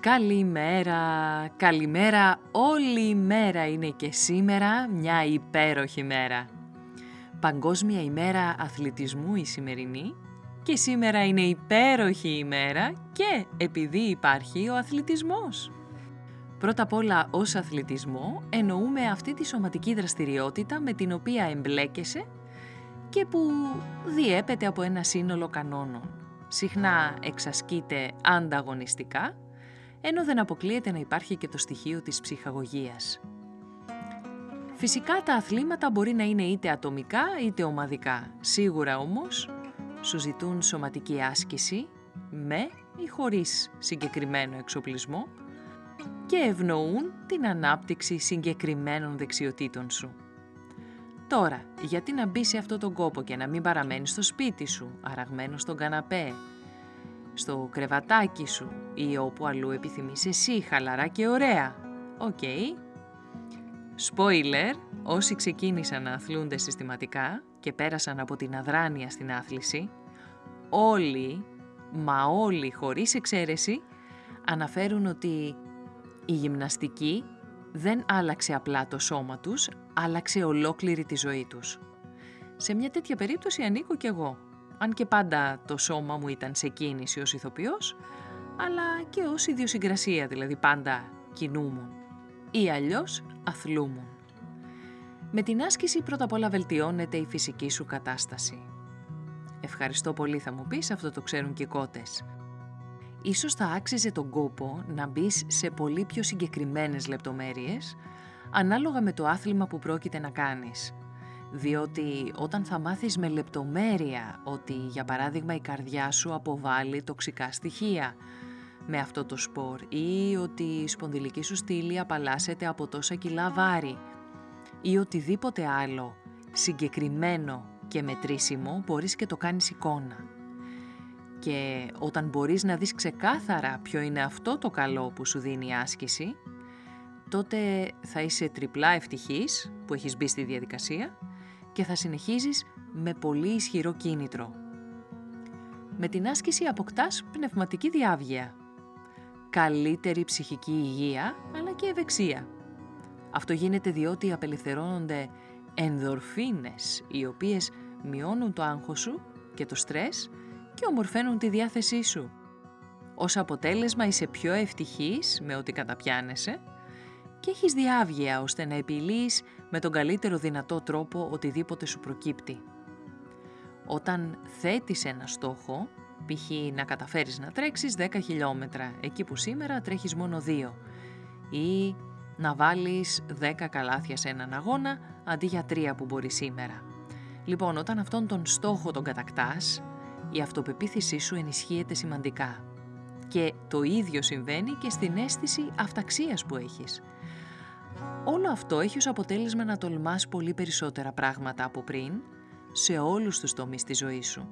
Καλημέρα, καλημέρα, όλη η μέρα είναι και σήμερα μια υπέροχη μέρα. Παγκόσμια ημέρα αθλητισμού η σημερινή και σήμερα είναι υπέροχη ημέρα και επειδή υπάρχει ο αθλητισμός. Πρώτα απ' όλα ως αθλητισμό εννοούμε αυτή τη σωματική δραστηριότητα με την οποία εμπλέκεσαι και που διέπεται από ένα σύνολο κανόνων. Συχνά εξασκείται ανταγωνιστικά ενώ δεν αποκλείεται να υπάρχει και το στοιχείο της ψυχαγωγίας. Φυσικά τα αθλήματα μπορεί να είναι είτε ατομικά είτε ομαδικά. Σίγουρα όμως σου ζητούν σωματική άσκηση με ή χωρίς συγκεκριμένο εξοπλισμό και ευνοούν την ανάπτυξη συγκεκριμένων δεξιοτήτων σου. Τώρα, γιατί να μπει σε αυτό τον κόπο και να μην παραμένεις στο σπίτι σου, αραγμένος στον καναπέ, στο κρεβατάκι σου ή όπου αλλού επιθυμείς εσύ, χαλαρά και ωραία. OK. Okay. Spoiler, όσοι ξεκίνησαν να αθλούνται συστηματικά και πέρασαν από την αδράνεια στην άθληση, όλοι, μα όλοι χωρίς εξαίρεση, αναφέρουν ότι η γυμναστική δεν άλλαξε απλά το σώμα τους, άλλαξε ολόκληρη τη ζωή τους. Σε μια τέτοια περίπτωση ανήκω κι εγώ αν και πάντα το σώμα μου ήταν σε κίνηση ως ηθοποιός, αλλά και ως ιδιοσυγκρασία, δηλαδή πάντα κινούμουν ή αλλιώς αθλούμουν. Με την άσκηση πρώτα απ' όλα βελτιώνεται η φυσική σου κατάσταση. Ευχαριστώ πολύ θα μου πεις, αυτό το ξέρουν και οι κότες. Ίσως θα άξιζε τον κόπο να μπεις σε πολύ πιο συγκεκριμένες λεπτομέρειες, ανάλογα με το άθλημα που πρόκειται να κάνεις διότι όταν θα μάθεις με λεπτομέρεια ότι για παράδειγμα η καρδιά σου αποβάλλει τοξικά στοιχεία με αυτό το σπορ ή ότι η σπονδυλική σου στήλη απαλλάσσεται από τόσα κιλά βάρη ή οτιδήποτε άλλο συγκεκριμένο και μετρήσιμο μπορείς και το κάνεις εικόνα. Και όταν μπορείς να δεις ξεκάθαρα ποιο είναι αυτό το καλό που σου δίνει η άσκηση, τότε θα είσαι τριπλά ευτυχής που έχεις μπει στη διαδικασία και θα συνεχίζεις με πολύ ισχυρό κίνητρο. Με την άσκηση αποκτάς πνευματική διάβγεια, καλύτερη ψυχική υγεία αλλά και ευεξία. Αυτό γίνεται διότι απελευθερώνονται ενδορφίνες οι οποίες μειώνουν το άγχος σου και το στρες και ομορφαίνουν τη διάθεσή σου. Ως αποτέλεσμα είσαι πιο ευτυχής με ό,τι καταπιάνεσαι και έχεις διάβγεια ώστε να επιλύεις με τον καλύτερο δυνατό τρόπο οτιδήποτε σου προκύπτει. Όταν θέτεις ένα στόχο, π.χ. να καταφέρεις να τρέξεις 10 χιλιόμετρα, εκεί που σήμερα τρέχεις μόνο 2, ή να βάλεις 10 καλάθια σε έναν αγώνα, αντί για 3 που μπορεί σήμερα. Λοιπόν, όταν αυτόν τον στόχο τον κατακτάς, η αυτοπεποίθησή σου ενισχύεται σημαντικά. Και το ίδιο συμβαίνει και στην αίσθηση αυταξίας που έχεις. Όλο αυτό έχει ως αποτέλεσμα να τολμάς πολύ περισσότερα πράγματα από πριν σε όλους τους τομείς της ζωής σου.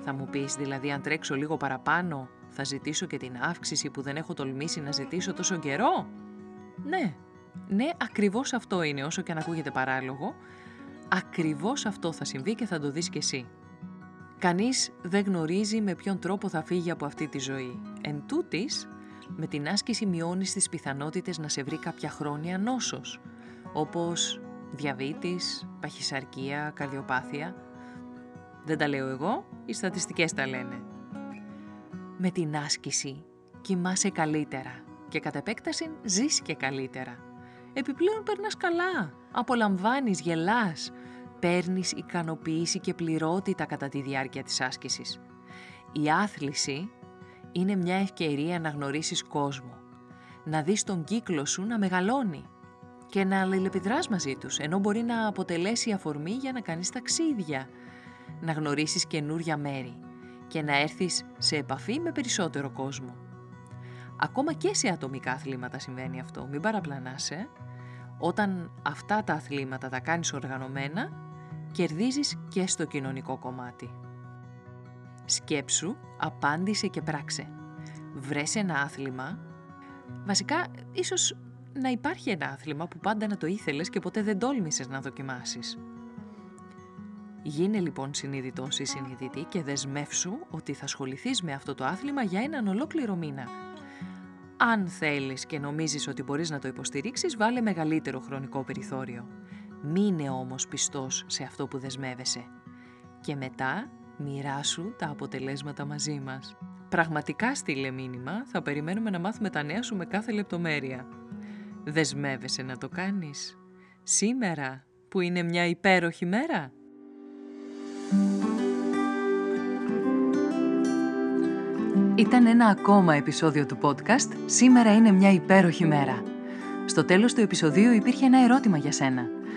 Θα μου πεις δηλαδή αν τρέξω λίγο παραπάνω θα ζητήσω και την αύξηση που δεν έχω τολμήσει να ζητήσω τόσο καιρό; Ναι, ναι ακριβώς αυτό είναι όσο και αν ακούγεται παράλογο. Ακριβώς αυτό θα συμβεί και θα το δεις κι εσύ. Κανείς δεν γνωρίζει με ποιον τρόπο θα φύγει από αυτή τη ζωή. Εν τούτης, με την άσκηση μειώνεις τις πιθανότητες να σε βρει κάποια χρόνια νόσος, όπως διαβήτης, παχυσαρκία, καρδιοπάθεια. Δεν τα λέω εγώ, οι στατιστικές τα λένε. Με την άσκηση κοιμάσαι καλύτερα και κατ' επέκταση ζεις και καλύτερα. Επιπλέον περνάς καλά, απολαμβάνεις, γελάς, παίρνεις ικανοποίηση και πληρότητα κατά τη διάρκεια της άσκησης. Η άθληση είναι μια ευκαιρία να γνωρίσεις κόσμο, να δεις τον κύκλο σου να μεγαλώνει και να αλληλεπιδράς μαζί τους, ενώ μπορεί να αποτελέσει αφορμή για να κάνεις ταξίδια, να γνωρίσεις καινούρια μέρη και να έρθεις σε επαφή με περισσότερο κόσμο. Ακόμα και σε ατομικά αθλήματα συμβαίνει αυτό, μην παραπλανάσαι. Όταν αυτά τα αθλήματα τα κάνεις οργανωμένα, κερδίζεις και στο κοινωνικό κομμάτι. Σκέψου, απάντησε και πράξε. Βρες ένα άθλημα. Βασικά, ίσως να υπάρχει ένα άθλημα που πάντα να το ήθελες και ποτέ δεν τόλμησες να δοκιμάσεις. Γίνε λοιπόν συνειδητός ή συνειδητή και δεσμεύσου ότι θα ασχοληθείς με αυτό το άθλημα για έναν ολόκληρο μήνα. Αν θέλεις και νομίζεις ότι μπορείς να το υποστηρίξεις, βάλε μεγαλύτερο χρονικό περιθώριο. Μείνε όμως πιστός σε αυτό που δεσμεύεσαι. Και μετά μοιράσου τα αποτελέσματα μαζί μας. Πραγματικά στείλε μήνυμα, θα περιμένουμε να μάθουμε τα νέα σου με κάθε λεπτομέρεια. Δεσμεύεσαι να το κάνεις. Σήμερα που είναι μια υπέροχη μέρα. Ήταν ένα ακόμα επεισόδιο του podcast «Σήμερα είναι μια υπέροχη μέρα». Στο τέλος του επεισοδίου υπήρχε ένα ερώτημα για σένα.